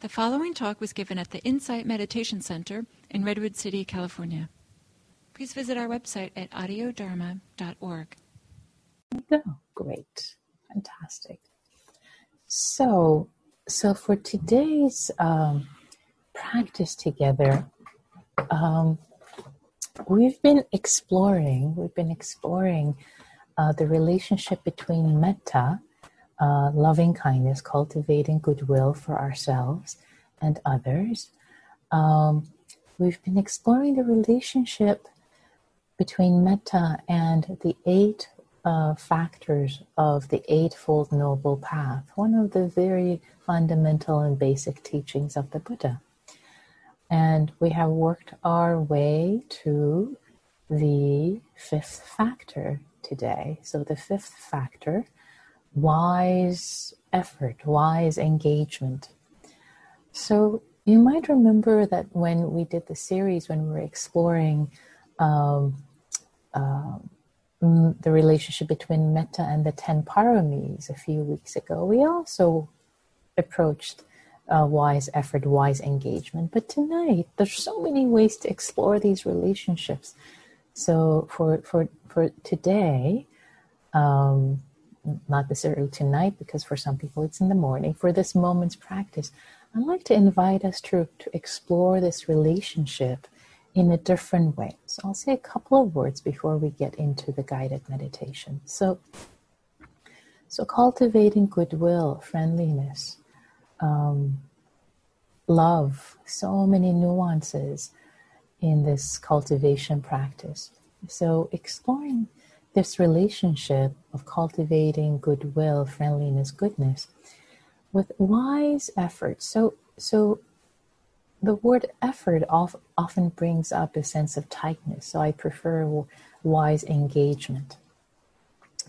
The following talk was given at the Insight Meditation Center in Redwood City, California. Please visit our website at audiodharma.org. Go. Great. Fantastic. So, so for today's um, practice together, um, we've been exploring, we've been exploring uh, the relationship between metta uh, loving kindness, cultivating goodwill for ourselves and others. Um, we've been exploring the relationship between metta and the eight uh, factors of the Eightfold Noble Path, one of the very fundamental and basic teachings of the Buddha. And we have worked our way to the fifth factor today. So, the fifth factor wise effort, wise engagement. So you might remember that when we did the series, when we were exploring um, uh, the relationship between metta and the ten paramis a few weeks ago, we also approached uh, wise effort, wise engagement. But tonight, there's so many ways to explore these relationships. So for for for today, um, not necessarily tonight, because for some people it's in the morning, for this moment's practice, I'd like to invite us to, to explore this relationship in a different way. So I'll say a couple of words before we get into the guided meditation. So, so cultivating goodwill, friendliness, um, love, so many nuances in this cultivation practice. So exploring this relationship of cultivating goodwill, friendliness, goodness with wise effort. So, so the word effort often brings up a sense of tightness. So I prefer wise engagement.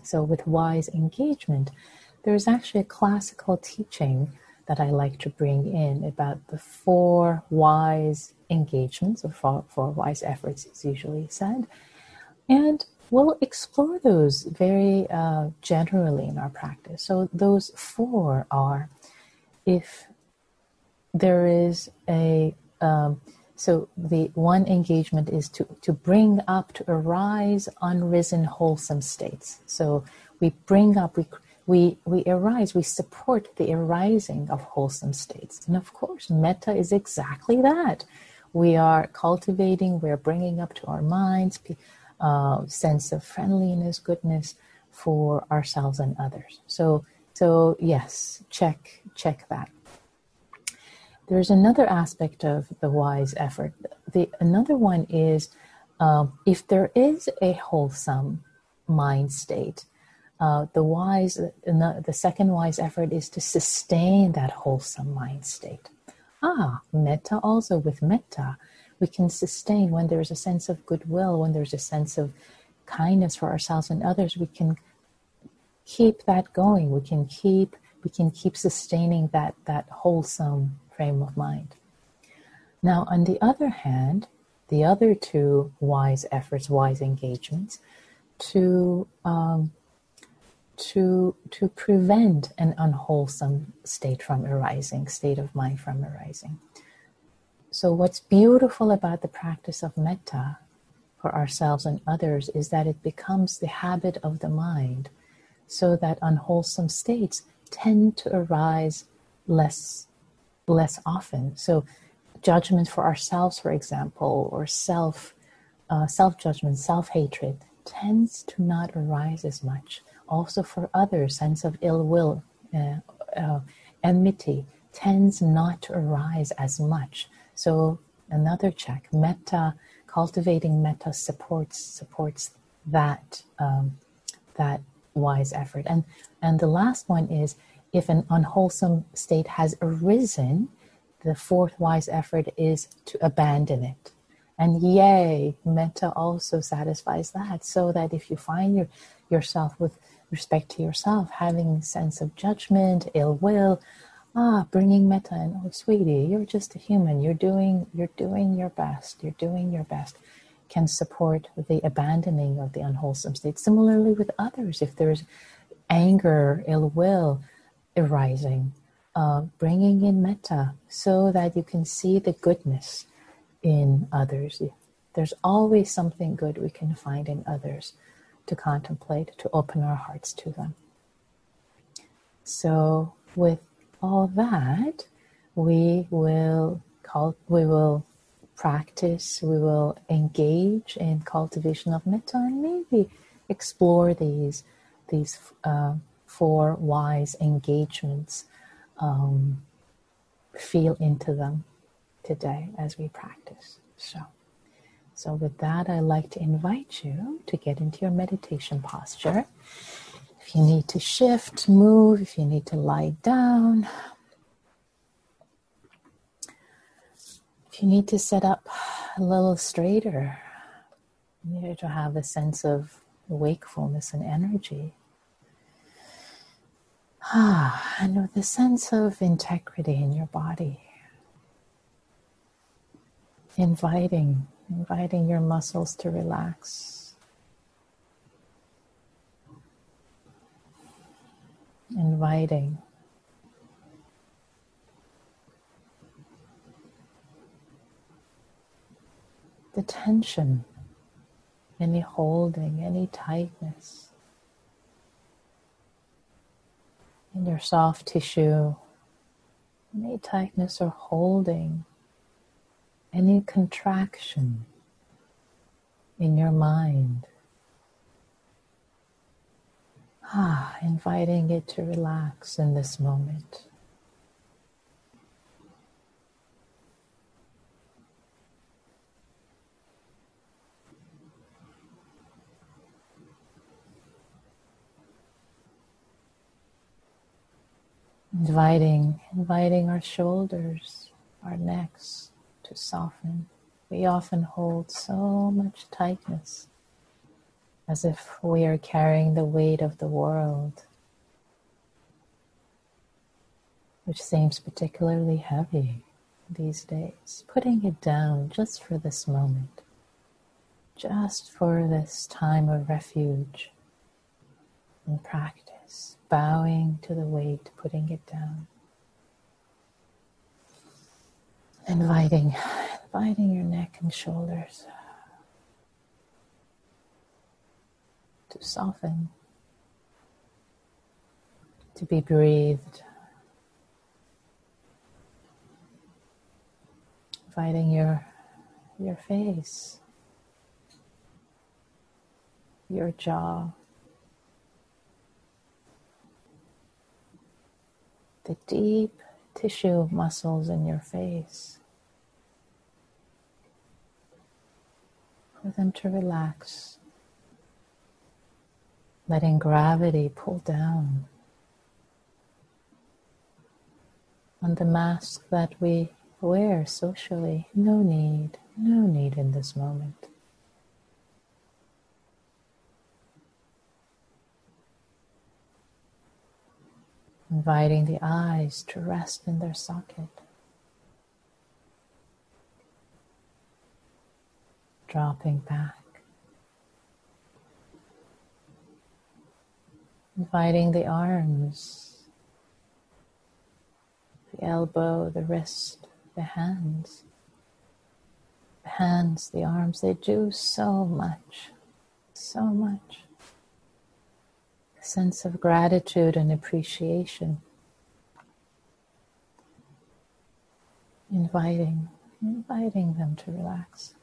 So with wise engagement, there's actually a classical teaching that I like to bring in about the four wise engagements or four, four wise efforts is usually said. And we'll explore those very uh, generally in our practice. So, those four are if there is a um, so the one engagement is to, to bring up, to arise unrisen wholesome states. So we bring up, we, we, we arise, we support the arising of wholesome states. And of course, metta is exactly that. We are cultivating, we're bringing up to our minds uh, sense of friendliness, goodness for ourselves and others. So, so yes, check check that. There's another aspect of the wise effort. The another one is um, if there is a wholesome mind state, uh, the wise the second wise effort is to sustain that wholesome mind state. Ah, metta also with metta we can sustain when there's a sense of goodwill, when there's a sense of kindness for ourselves and others, we can keep that going. We can keep we can keep sustaining that that wholesome frame of mind. Now, on the other hand, the other two wise efforts, wise engagements, to um, to to prevent an unwholesome state from arising, state of mind from arising. So, what's beautiful about the practice of metta for ourselves and others is that it becomes the habit of the mind, so that unwholesome states tend to arise less, less often. So, judgment for ourselves, for example, or self, uh, self judgment, self hatred, tends to not arise as much. Also, for others, sense of ill will, uh, uh, enmity tends not to arise as much so another check, metta, cultivating metta supports supports that um, that wise effort. And and the last one is if an unwholesome state has arisen, the fourth wise effort is to abandon it. And yay, metta also satisfies that. So that if you find your, yourself with respect to yourself having sense of judgment, ill will, ah bringing metta and oh sweetie you're just a human. You're doing you're doing your best. You're doing your best. Can support the abandoning of the unwholesome state. Similarly with others if there's anger ill will arising uh, bringing in metta so that you can see the goodness in others. There's always something good we can find in others to contemplate, to open our hearts to them. So, with all that, we will call, we will practice, we will engage in cultivation of metta, and maybe explore these these uh, four wise engagements. Um, feel into them today as we practice. So. So, with that, I'd like to invite you to get into your meditation posture. If you need to shift, move, if you need to lie down, if you need to set up a little straighter, you need to have a sense of wakefulness and energy. Ah, and with a sense of integrity in your body, inviting inviting your muscles to relax. Inviting the tension, any holding, any tightness in your soft tissue, any tightness or holding any contraction in your mind. Ah, inviting it to relax in this moment. Inviting, inviting our shoulders, our necks, to soften. We often hold so much tightness as if we are carrying the weight of the world, which seems particularly heavy these days. Putting it down just for this moment, just for this time of refuge and practice, bowing to the weight, putting it down. Inviting, inviting your neck and shoulders to soften, to be breathed. Inviting your, your face, your jaw, the deep tissue muscles in your face. For them to relax, letting gravity pull down on the mask that we wear socially. No need, no need in this moment. inviting the eyes to rest in their socket. Dropping back. Inviting the arms, the elbow, the wrist, the hands. The hands, the arms, they do so much, so much A sense of gratitude and appreciation. Inviting, inviting them to relax.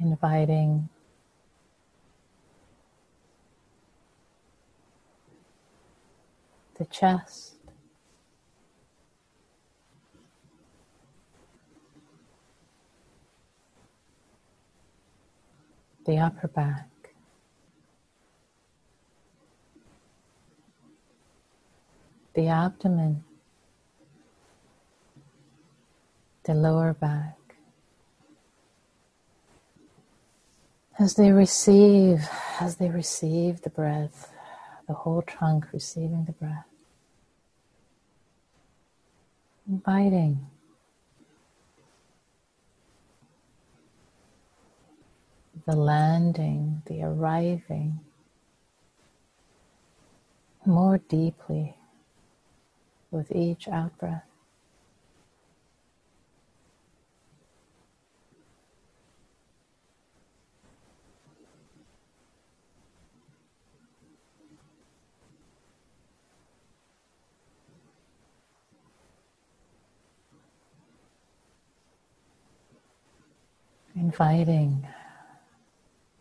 Inviting the chest the upper back. The abdomen, the lower back. As they receive, as they receive the breath, the whole trunk receiving the breath, inviting. The landing, the arriving. More deeply with each out breath. Inviting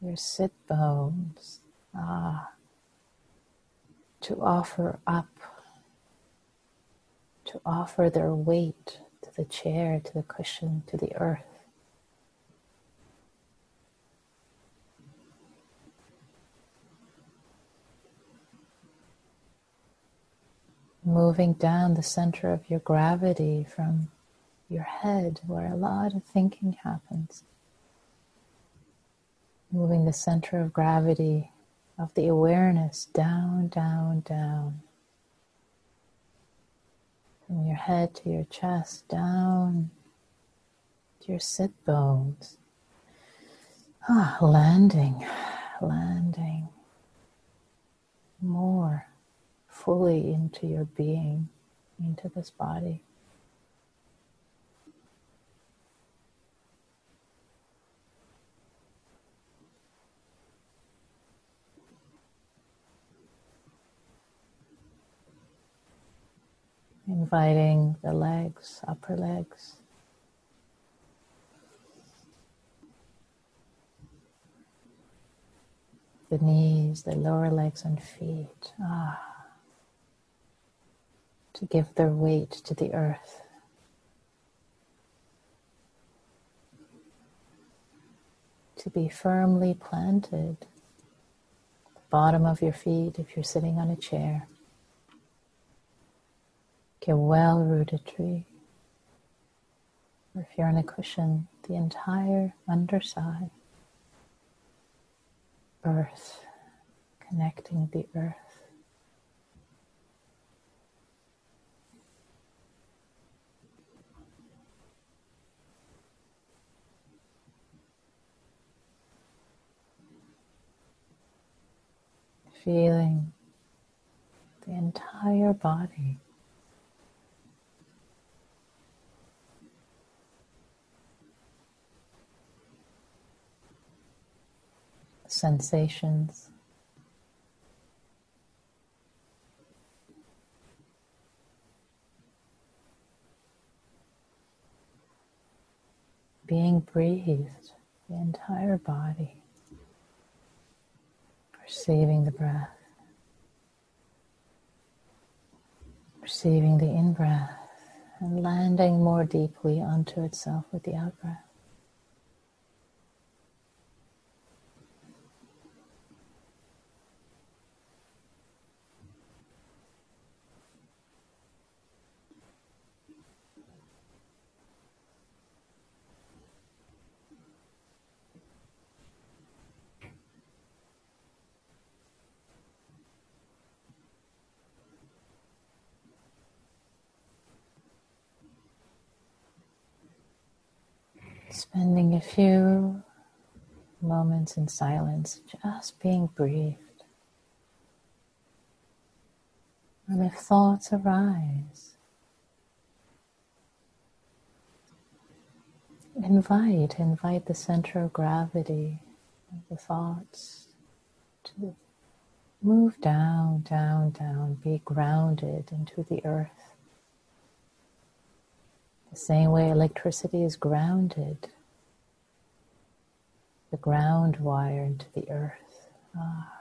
your sit bones ah, to offer up, to offer their weight to the chair, to the cushion, to the earth. Moving down the center of your gravity from your head, where a lot of thinking happens. Moving the center of gravity of the awareness down, down, down. From your head to your chest, down to your sit bones. Ah, landing, landing more fully into your being, into this body. Inviting the legs, upper legs. The knees, the lower legs and feet. Ah, to give their weight to the earth. To be firmly planted. Bottom of your feet if you're sitting on a chair a well rooted tree. Or if you're on a cushion, the entire underside. Earth, connecting the earth. Feeling the entire body sensations. Being breathed, the entire body, perceiving the breath, perceiving the in breath, and landing more deeply onto itself with the out breath. Spending a few moments in silence, just being breathed. And if thoughts arise, invite, invite the center of gravity of the thoughts to move down, down, down, be grounded into the earth. The same way electricity is grounded, the ground wire into the earth. Ah.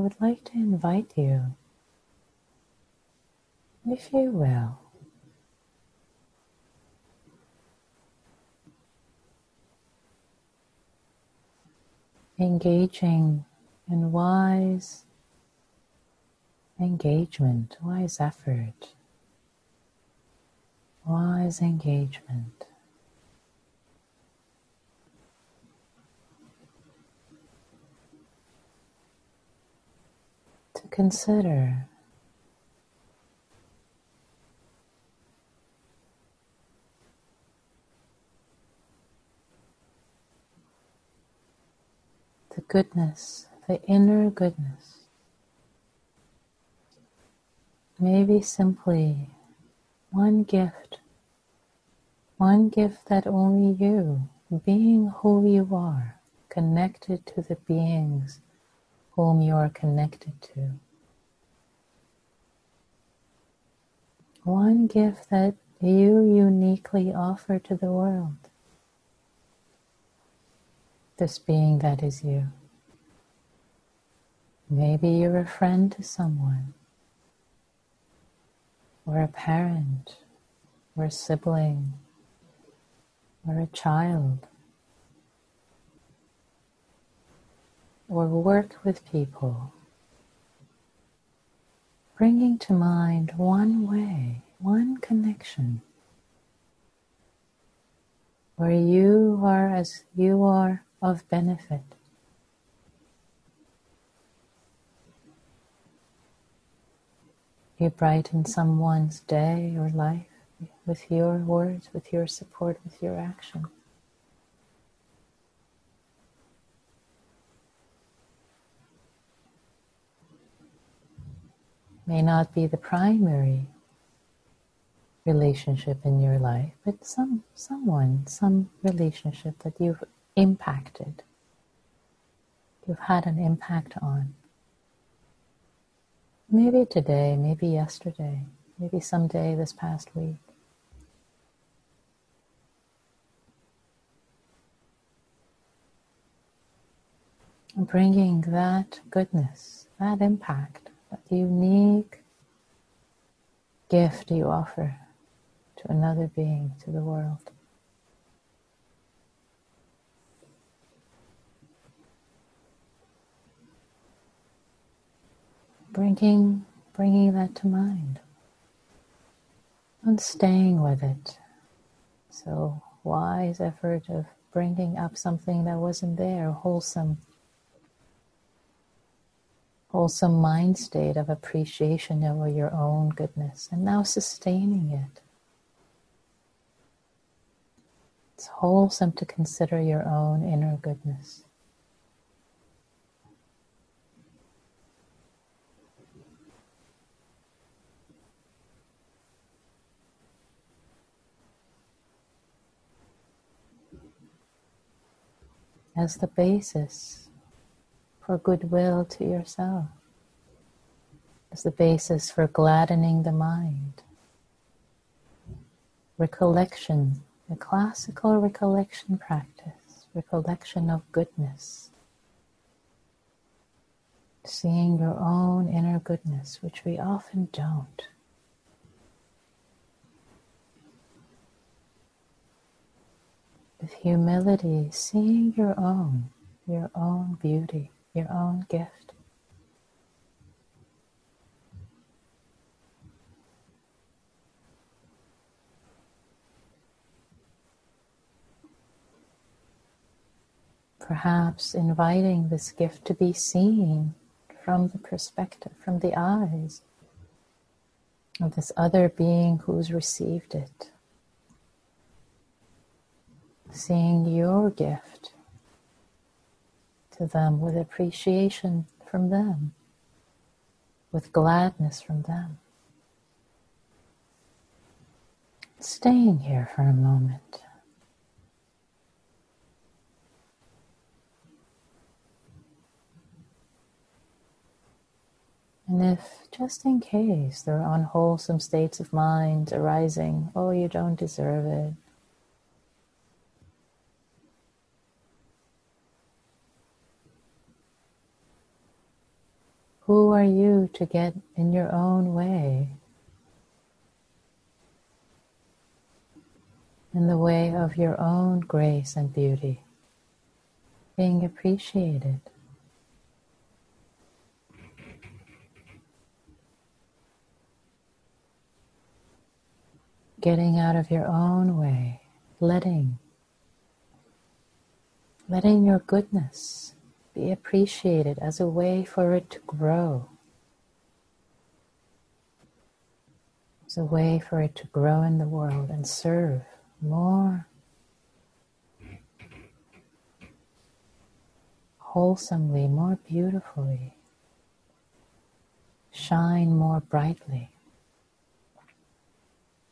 Would like to invite you, if you will, engaging in wise engagement, wise effort, wise engagement. To consider the goodness, the inner goodness. Maybe simply one gift, one gift that only you, being who you are, connected to the beings whom you are connected to. One gift that you uniquely offer to the world. This being that is you. Maybe you're a friend to someone, or a parent, or a sibling, or a child, or work with people, bringing to mind one way, one connection, where you are as you are of benefit. You brighten someone's day or life with your words, with your support, with your action. May not be the primary relationship in your life, but some someone, some relationship that you've impacted, you've had an impact on. Maybe today, maybe yesterday, maybe someday this past week. Bringing that goodness, that impact, that unique gift you offer to another being, to the world. bringing bringing that to mind and staying with it. So wise effort of bringing up something that wasn't there, wholesome, wholesome mind state of appreciation over your own goodness, and now sustaining it. It's wholesome to consider your own inner goodness. as the basis for goodwill to yourself, as the basis for gladdening the mind. Recollection, the classical recollection practice, recollection of goodness. Seeing your own inner goodness, which we often don't. with humility, seeing your own, your own beauty, your own gift. Perhaps inviting this gift to be seen from the perspective, from the eyes of this other being who's received it seeing your gift to them with appreciation from them, with gladness from them. Staying here for a moment. And if, just in case, there are unwholesome states of mind arising, oh, you don't deserve it, Who are you to get in your own way? In the way of your own grace and beauty, being appreciated. Getting out of your own way, letting, letting your goodness be appreciated as a way for it to grow. As a way for it to grow in the world and serve more wholesomely, more beautifully, shine more brightly.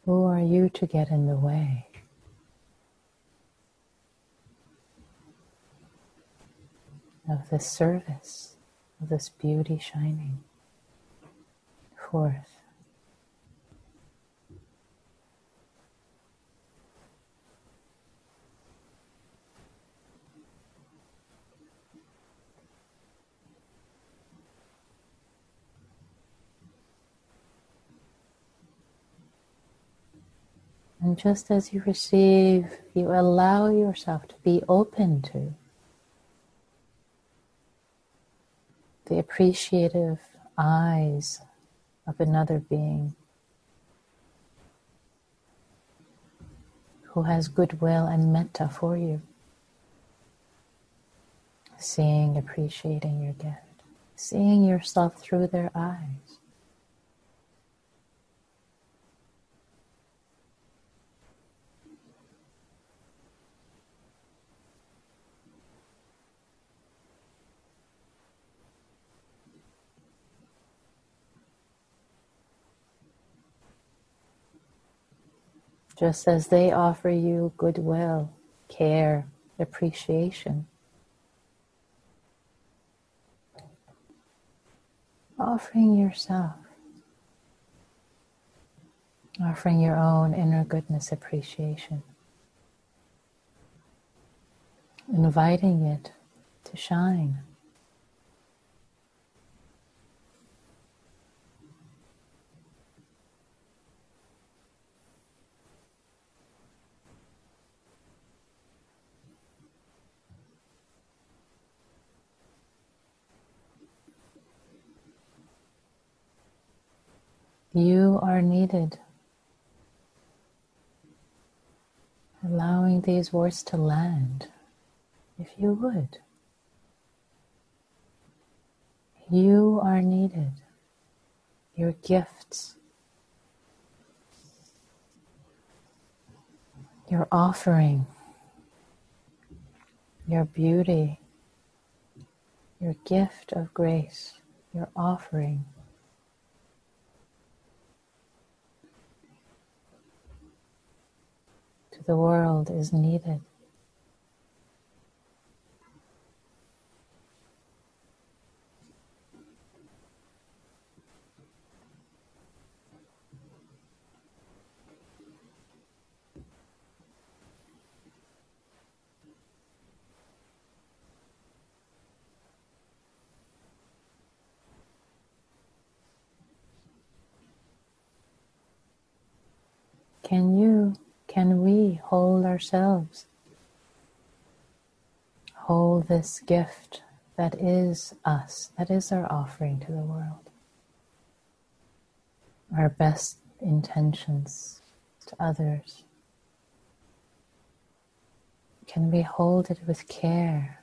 Who are you to get in the way? Of this service, of this beauty shining forth. And just as you receive, you allow yourself to be open to the appreciative eyes of another being who has goodwill and metta for you. Seeing, appreciating your gift, seeing yourself through their eyes. Just as they offer you goodwill, care, appreciation. Offering yourself, offering your own inner goodness appreciation, inviting it to shine. You are needed. Allowing these words to land, if you would. You are needed. Your gifts, your offering, your beauty, your gift of grace, your offering. The world is needed. Can you can we hold ourselves? Hold this gift that is us, that is our offering to the world. Our best intentions to others. Can we hold it with care,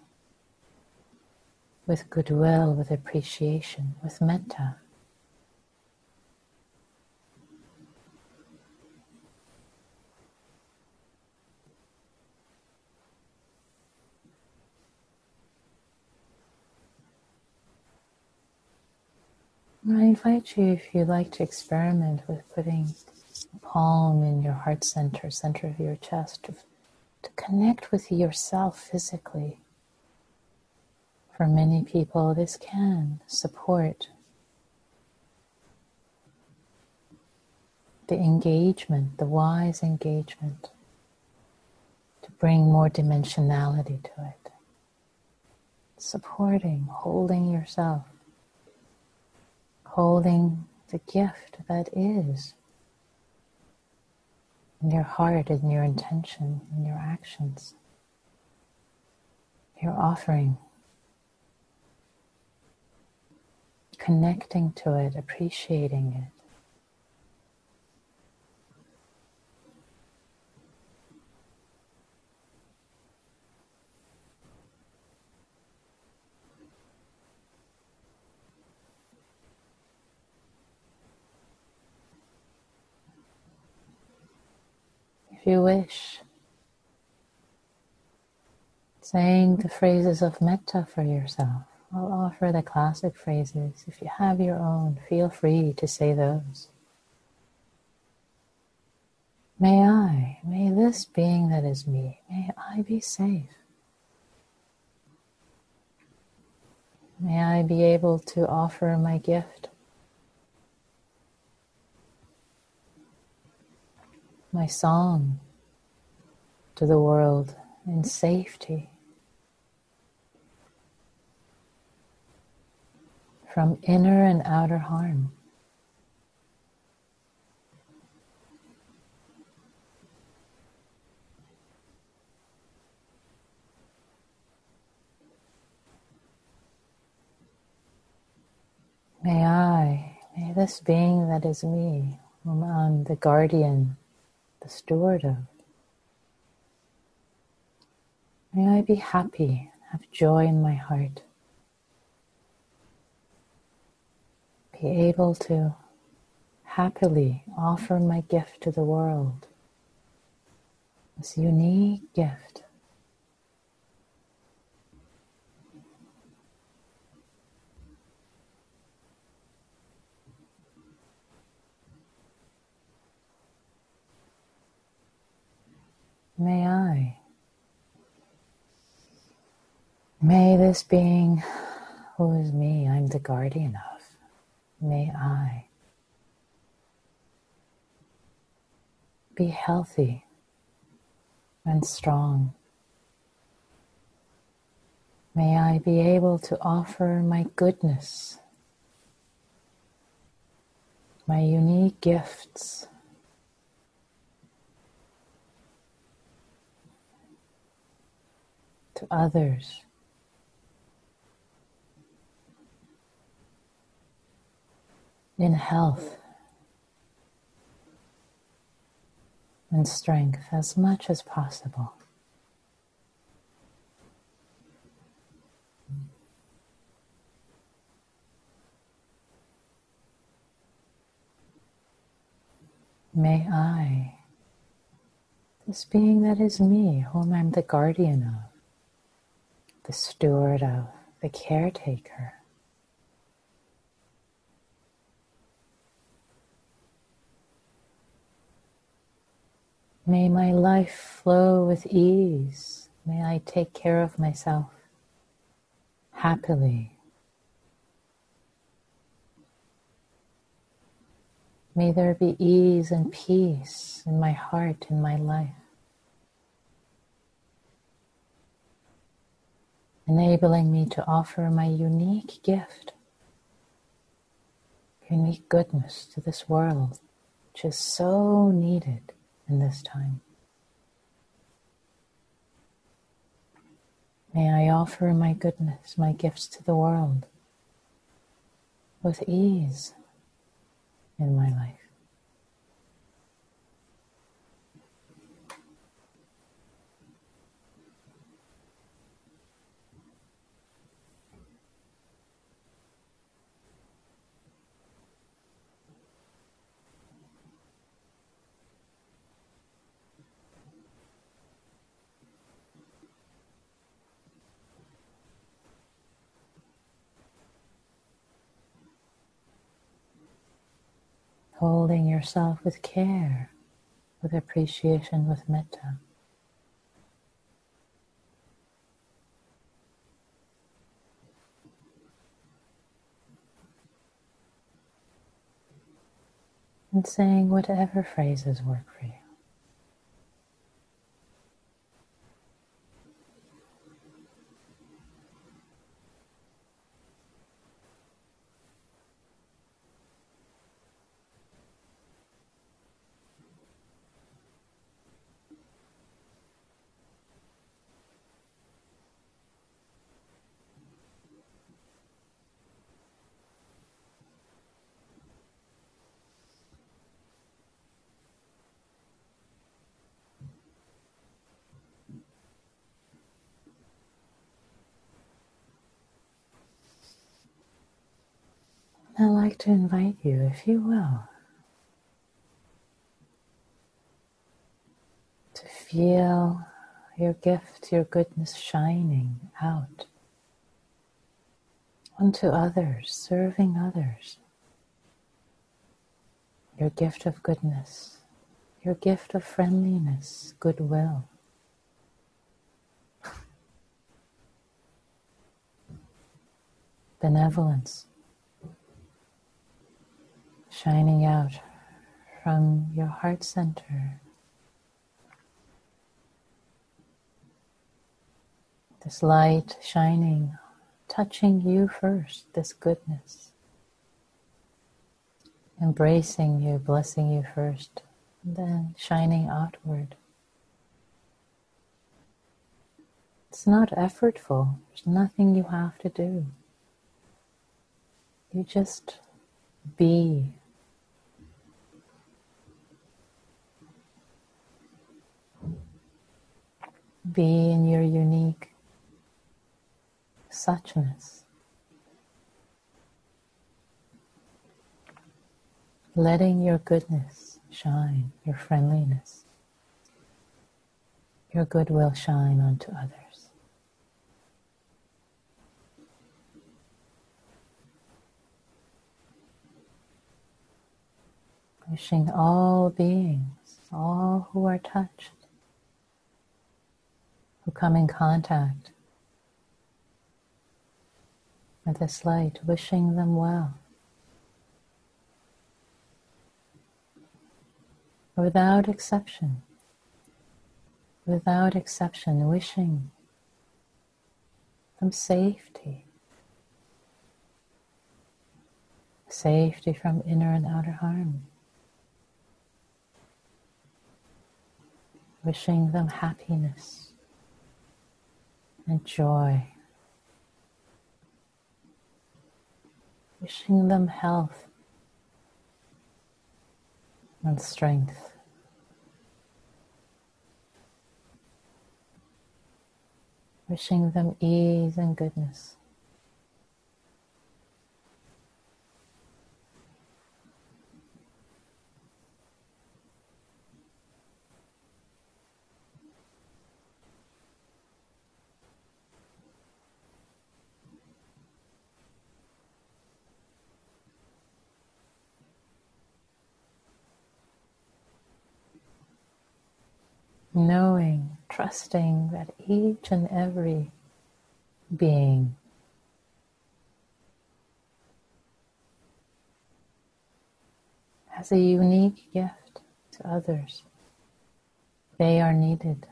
with goodwill, with appreciation, with metta? I invite you, if you'd like to experiment with putting a palm in your heart center, center of your chest, to, to connect with yourself physically. For many people, this can support the engagement, the wise engagement, to bring more dimensionality to it. Supporting, holding yourself holding the gift that is in your heart and your intention and your actions, your offering. Connecting to it, appreciating it. You wish. Saying the phrases of metta for yourself. I'll offer the classic phrases. If you have your own, feel free to say those. May I, may this being that is me, may I be safe. May I be able to offer my gift my song to the world in safety from inner and outer harm. May I, may this being that is me, whom I'm the guardian the steward of. May I be happy, have joy in my heart, be able to happily offer my gift to the world, this unique gift. May I. May this being who is me, I'm the guardian of, may I be healthy and strong. May I be able to offer my goodness, my unique gifts to others. In health and strength as much as possible. May I, this being that is me, whom I'm the guardian of, the steward of, the caretaker. May my life flow with ease. May I take care of myself happily. May there be ease and peace in my heart, in my life. Enabling me to offer my unique gift, unique goodness to this world, which is so needed in this time. May I offer my goodness, my gifts to the world with ease in my life. Holding yourself with care, with appreciation, with metta. And saying whatever phrases work for you. I'd like to invite you, if you will, to feel your gift, your goodness shining out onto others, serving others. Your gift of goodness, your gift of friendliness, goodwill. Benevolence shining out from your heart center. This light shining, touching you first, this goodness. Embracing you, blessing you first, then shining outward. It's not effortful, there's nothing you have to do. You just be Be in your unique suchness. Letting your goodness shine, your friendliness, your goodwill shine onto others. Wishing all beings, all who are touched, who come in contact with this light, wishing them well. Without exception, without exception, wishing them safety. Safety from inner and outer harm. Wishing them happiness and joy. Wishing them health and strength. Wishing them ease and goodness. Knowing, trusting that each and every being has a unique gift to others. They are needed.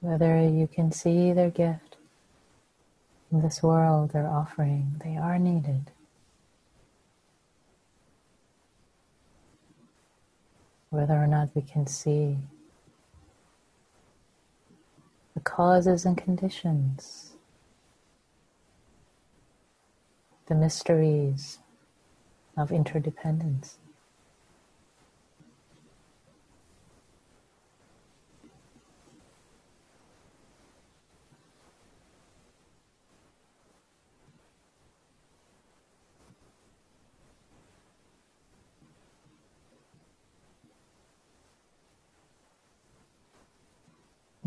Whether you can see their gift in this world they're offering, they are needed. Whether or not we can see the causes and conditions, the mysteries of interdependence.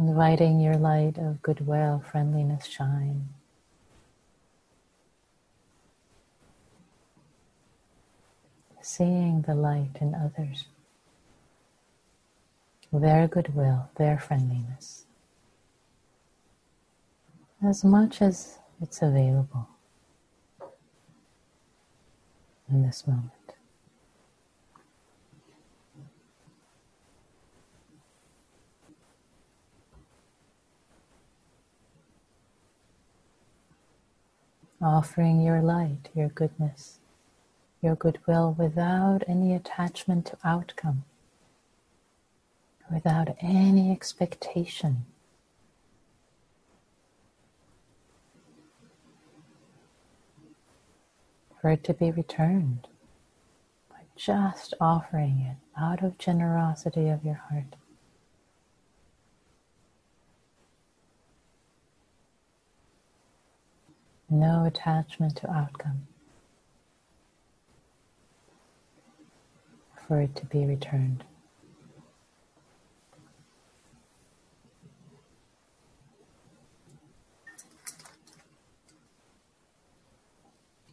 Inviting your light of goodwill, friendliness shine. Seeing the light in others, their goodwill, their friendliness, as much as it's available in this moment. Offering your light, your goodness, your goodwill without any attachment to outcome, without any expectation. For it to be returned by just offering it out of generosity of your heart. No attachment to outcome. For it to be returned.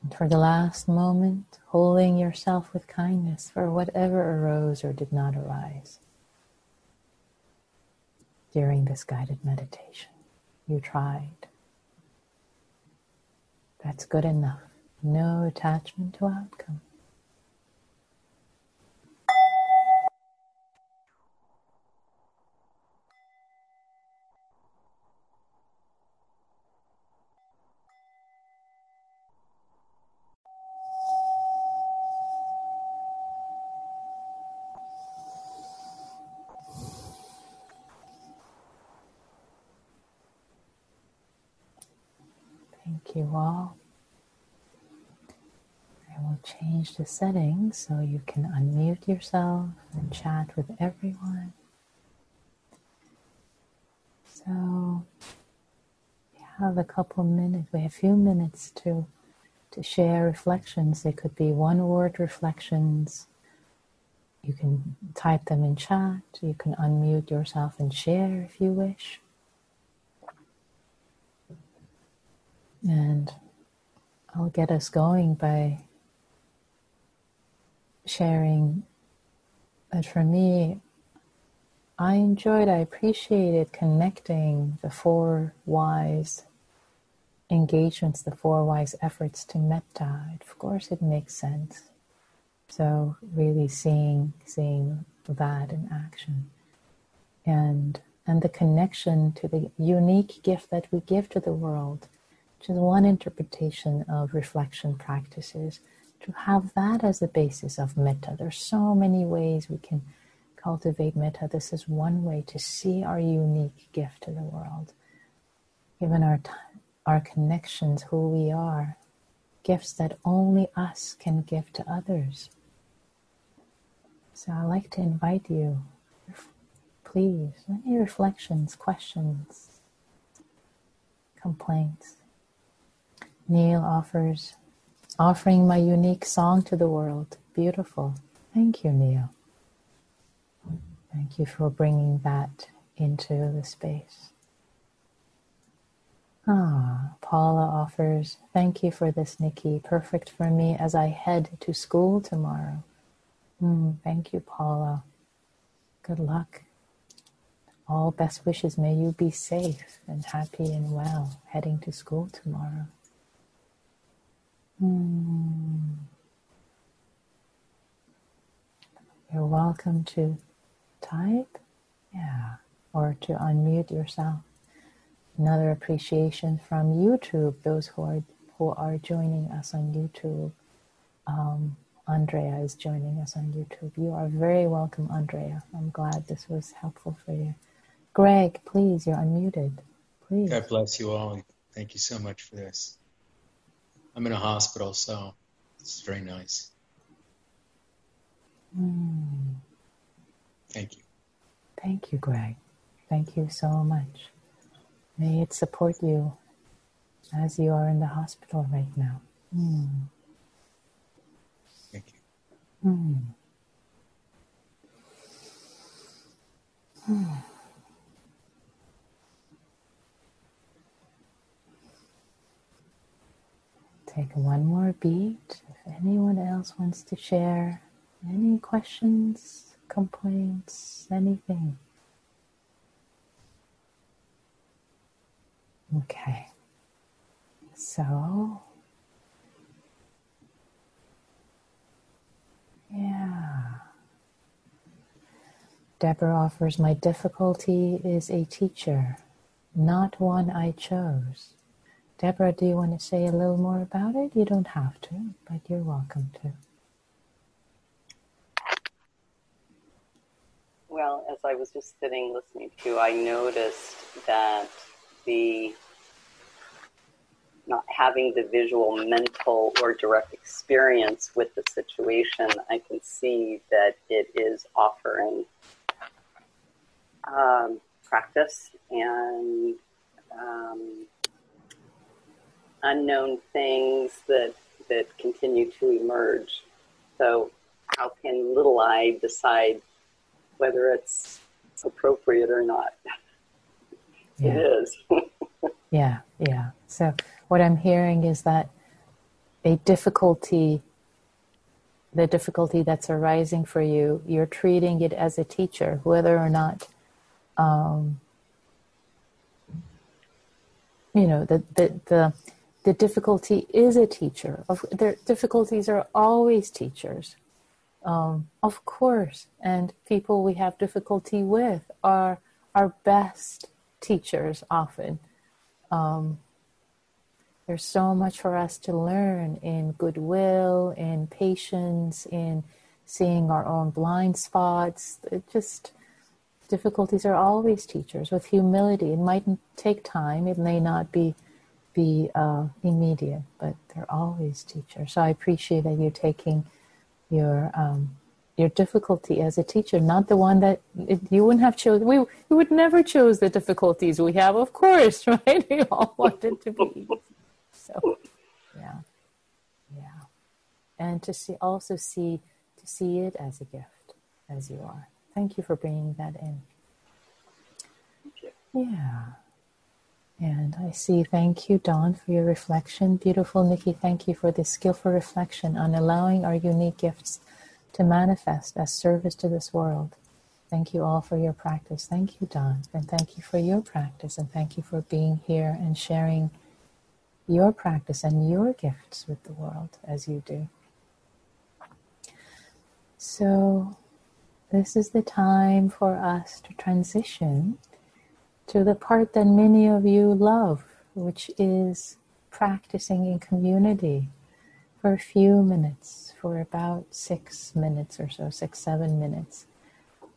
And for the last moment, holding yourself with kindness for whatever arose or did not arise during this guided meditation. You tried. That's good enough. No attachment to outcome. You all. I will change the settings so you can unmute yourself and chat with everyone. So we have a couple minutes, we have a few minutes to to share reflections. They could be one word reflections. You can type them in chat. You can unmute yourself and share if you wish. And I'll get us going by sharing that for me, I enjoyed, I appreciated connecting the four wise engagements, the four wise efforts to metta. Of course, it makes sense. So really seeing seeing that in action, and and the connection to the unique gift that we give to the world which is one interpretation of reflection practices, to have that as the basis of metta. There's so many ways we can cultivate metta. This is one way to see our unique gift to the world. Given our time, our connections, who we are, gifts that only us can give to others. So I'd like to invite you, please, any reflections, questions, complaints. Neil offers, offering my unique song to the world. Beautiful. Thank you, Neil. Thank you for bringing that into the space. Ah, Paula offers, thank you for this, Nikki. Perfect for me as I head to school tomorrow. Mm, thank you, Paula. Good luck. All best wishes. May you be safe and happy and well heading to school tomorrow. Hmm. You're welcome to type, yeah, or to unmute yourself. Another appreciation from YouTube, those who are who are joining us on YouTube. Um, Andrea is joining us on YouTube. You are very welcome, Andrea. I'm glad this was helpful for you. Greg, please, you're unmuted. Please. God bless you all. Thank you so much for this. I'm in a hospital, so it's very nice. Mm. Thank you. Thank you, Greg. Thank you so much. May it support you as you are in the hospital right now. Mm. Thank you. Mm. Take one more beat. If anyone else wants to share any questions, complaints, anything. Okay. So, yeah. Deborah offers My difficulty is a teacher, not one I chose. Deborah, do you want to say a little more about it? You don't have to, but you're welcome to. Well, as I was just sitting listening to you, I noticed that the not having the visual, mental, or direct experience with the situation, I can see that it is offering um, practice and um, unknown things that that continue to emerge. So, how can little I decide whether it's appropriate or not? Yeah. It is. yeah, yeah. So, what I'm hearing is that a difficulty, the difficulty that's arising for you, you're treating it as a teacher, whether or not. Um, you know the, the the the difficulty is a teacher. Of their difficulties are always teachers, um, of course. And people we have difficulty with are our best teachers often. Um, there's so much for us to learn in goodwill, in patience, in seeing our own blind spots. It just difficulties are always teachers with humility. It might take time. It may not be be uh, immediate, but they're always teachers. So I appreciate that you're taking your um, your difficulty as a teacher, not the one that it, you wouldn't have chosen. We we would never choose the difficulties we have, of course, right? We all want it to be. So, yeah, yeah, and to see also see to see it as a gift, as you are. Thank you for bringing that in. Yeah. And I see, thank you, Dawn, for your reflection. Beautiful, Nikki, thank you for this skillful reflection on allowing our unique gifts to manifest as service to this world. Thank you all for your practice. Thank you, Dawn. And thank you for your practice. And thank you for being here and sharing your practice and your gifts with the world as you do. So, this is the time for us to transition to the part that many of you love, which is practicing in community for a few minutes, for about six minutes or so, six, seven minutes.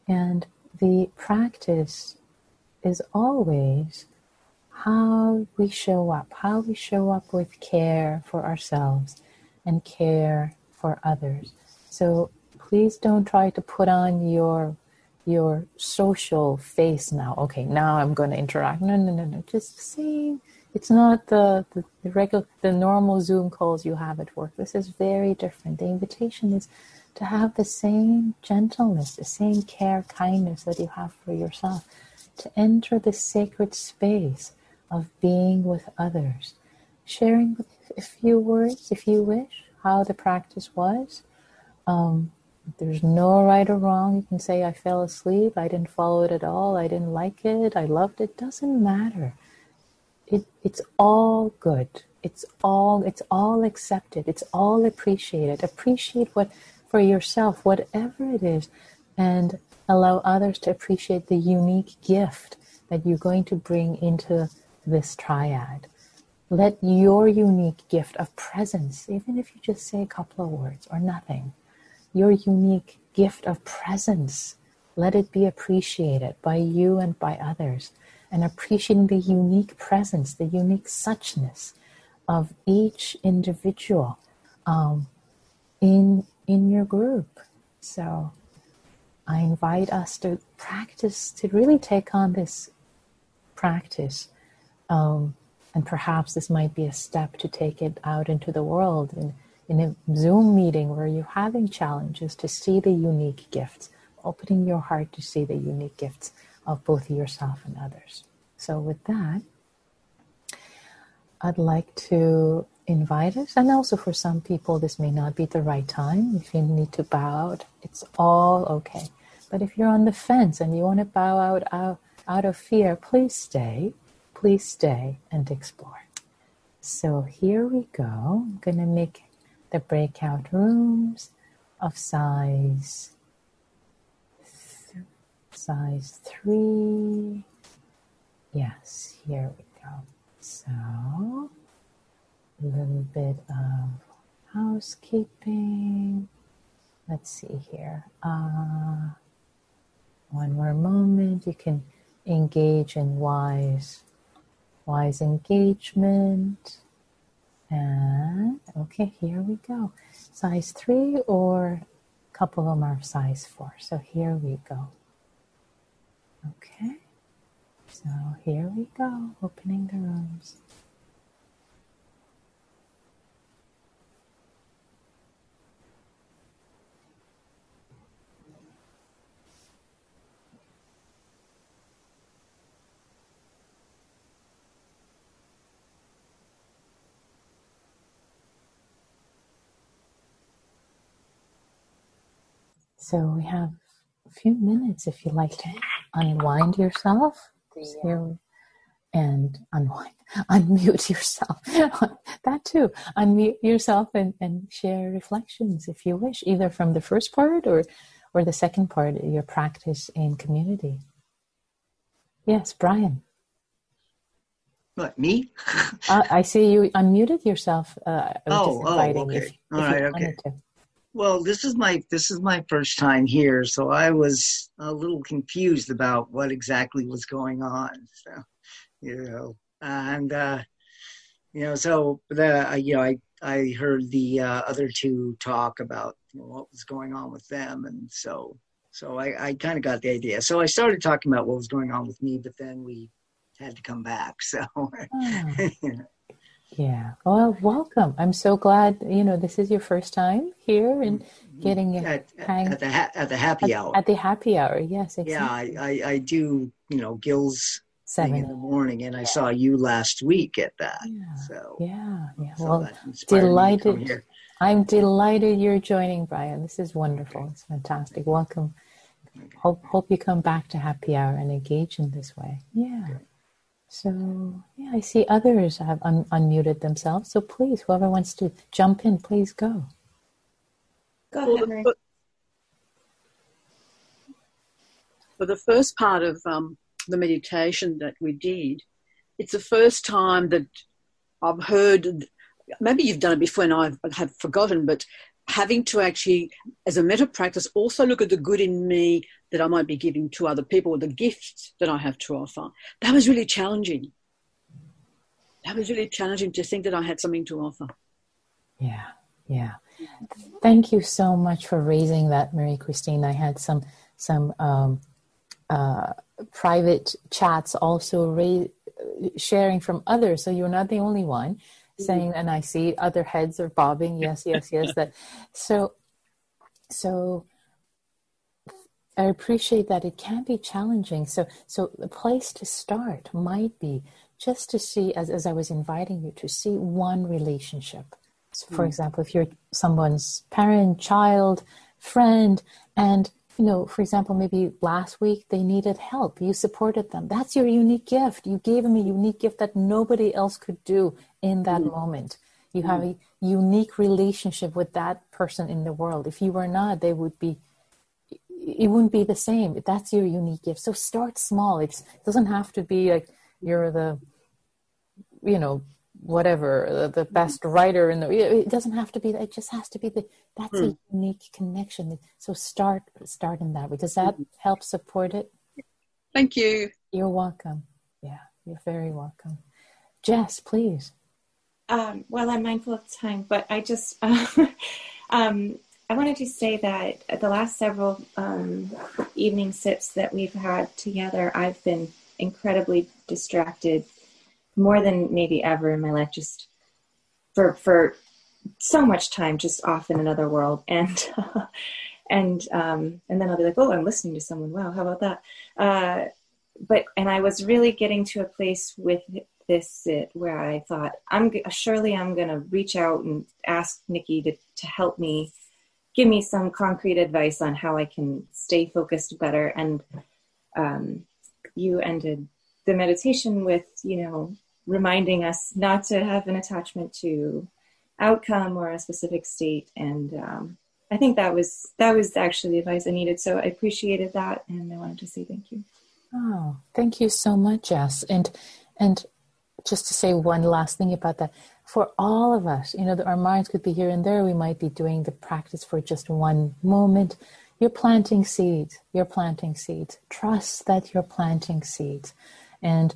And the practice is always how we show up, how we show up with care for ourselves and care for others. So please don't try to put on your your social face now. Okay, now I'm going to interact. No, no, no, no. Just see. It's not the, the, the regular, the normal Zoom calls you have at work. This is very different. The invitation is to have the same gentleness, the same care, kindness that you have for yourself, to enter the sacred space of being with others, sharing with a few words, if you wish, how the practice was. Um, there's no right or wrong. You can say, I fell asleep, I didn't follow it at all, I didn't like it, I loved it. Doesn't matter. It, it's all good. It's all it's all accepted. It's all appreciated. Appreciate what for yourself, whatever it is, and allow others to appreciate the unique gift that you're going to bring into this triad. Let your unique gift of presence, even if you just say a couple of words or nothing, your unique gift of presence. Let it be appreciated by you and by others. And appreciating the unique presence, the unique suchness of each individual um, in, in your group. So I invite us to practice, to really take on this practice. Um, and perhaps this might be a step to take it out into the world and in a Zoom meeting where you're having challenges to see the unique gifts, opening your heart to see the unique gifts of both yourself and others. So, with that, I'd like to invite us, and also for some people, this may not be the right time. If you need to bow out, it's all okay. But if you're on the fence and you want to bow out, out, out of fear, please stay. Please stay and explore. So here we go. I'm going to make the breakout rooms of size th- size 3 yes here we go. So a little bit of housekeeping. Let's see here. Uh, one more moment. You can engage in wise wise engagement and okay, here we go. Size three or a couple of them are size four. So here we go. Okay. So here we go, opening the rooms. So we have a few minutes if you'd like to unwind yourself here and unwind, unmute yourself. that too. Unmute yourself and, and share reflections if you wish, either from the first part or, or the second part, your practice in community. Yes, Brian. What, me? uh, I see you unmuted yourself. Uh, oh, oh, okay. If, All if right, okay. To. Well, this is my this is my first time here, so I was a little confused about what exactly was going on. So, you know, and uh, you know, so the uh, you know, I I heard the uh, other two talk about you know, what was going on with them, and so so I, I kind of got the idea. So I started talking about what was going on with me, but then we had to come back. So. Oh. Yeah. Well, welcome. I'm so glad, you know, this is your first time here and mm-hmm. getting at, hang, at the ha- at the happy at, hour. At the happy hour, yes. Exactly. Yeah, I, I, I, do, you know, Gil's Seven in the morning, and I saw you last week at that. Yeah. So yeah, yeah. So well, delighted. I'm delighted you're joining, Brian. This is wonderful. It's fantastic. Welcome. Hope hope you come back to happy hour and engage in this way. Yeah. Okay. So, yeah, I see others have un- unmuted themselves. So please, whoever wants to jump in, please go. Go ahead, Mary. For the first part of um, the meditation that we did, it's the first time that I've heard, maybe you've done it before and I have forgotten, but having to actually, as a metta practice, also look at the good in me that I might be giving to other people, or the gifts that I have to offer. That was really challenging. That was really challenging to think that I had something to offer. Yeah, yeah. Thank you so much for raising that, Mary Christine. I had some some um, uh, private chats also ra- sharing from others, so you're not the only one saying, and I see other heads are bobbing. Yes, yes, yes. That so so. I appreciate that it can be challenging. So, so the place to start might be just to see, as, as I was inviting you to see one relationship. So for mm. example, if you're someone's parent, child, friend, and you know, for example, maybe last week they needed help. You supported them. That's your unique gift. You gave them a unique gift that nobody else could do in that mm. moment. You mm. have a unique relationship with that person in the world. If you were not, they would be, it wouldn't be the same. That's your unique gift. So start small. It's, it doesn't have to be like you're the, you know, whatever the, the best writer in the it doesn't have to be it just has to be the that's a hmm. unique connection. So start start in that way. Does that mm-hmm. help support it? Thank you. You're welcome. Yeah you're very welcome. Jess please. Um, well i'm mindful of time but i just uh, um, i wanted to say that the last several um, evening sips that we've had together i've been incredibly distracted more than maybe ever in my life, just for for so much time just off in another world and uh, and um, and then I'll be like, oh, I'm listening to someone. Wow, how about that? Uh, but and I was really getting to a place with this where I thought, I'm surely I'm going to reach out and ask Nikki to to help me, give me some concrete advice on how I can stay focused better. And um, you ended the meditation with, you know, reminding us not to have an attachment to outcome or a specific state. And um, i think that was that was actually the advice i needed. So i appreciated that and i wanted to say thank you. Oh thank you so much jess. And and just to say one last thing about that for all of us you know our minds could be here and there we might be doing the practice for just one moment. You're planting seeds. You're planting seeds. Trust that you're planting seeds. And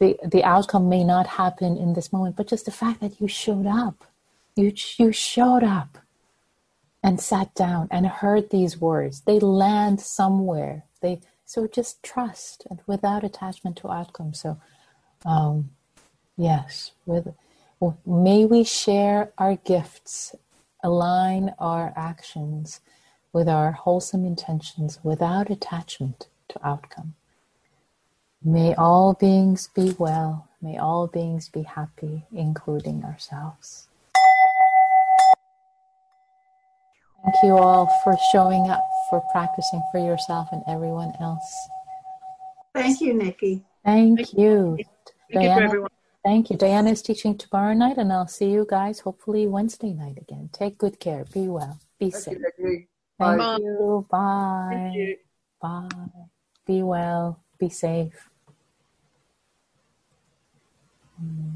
the the outcome may not happen in this moment, but just the fact that you showed up, you you showed up, and sat down and heard these words. They land somewhere. They so just trust and without attachment to outcome. So, um, yes, with well, may we share our gifts, align our actions with our wholesome intentions without attachment to outcome. May all beings be well. May all beings be happy, including ourselves. Thank you all for showing up for practicing for yourself and everyone else. Thank you, Nikki. Thank, thank you. Thank Diana, you everyone. Thank you. Diana is teaching tomorrow night, and I'll see you guys hopefully Wednesday night again. Take good care. Be well. Be thank safe. You, thank Bye. you. Bye. Thank you. Bye. Be well. Be safe.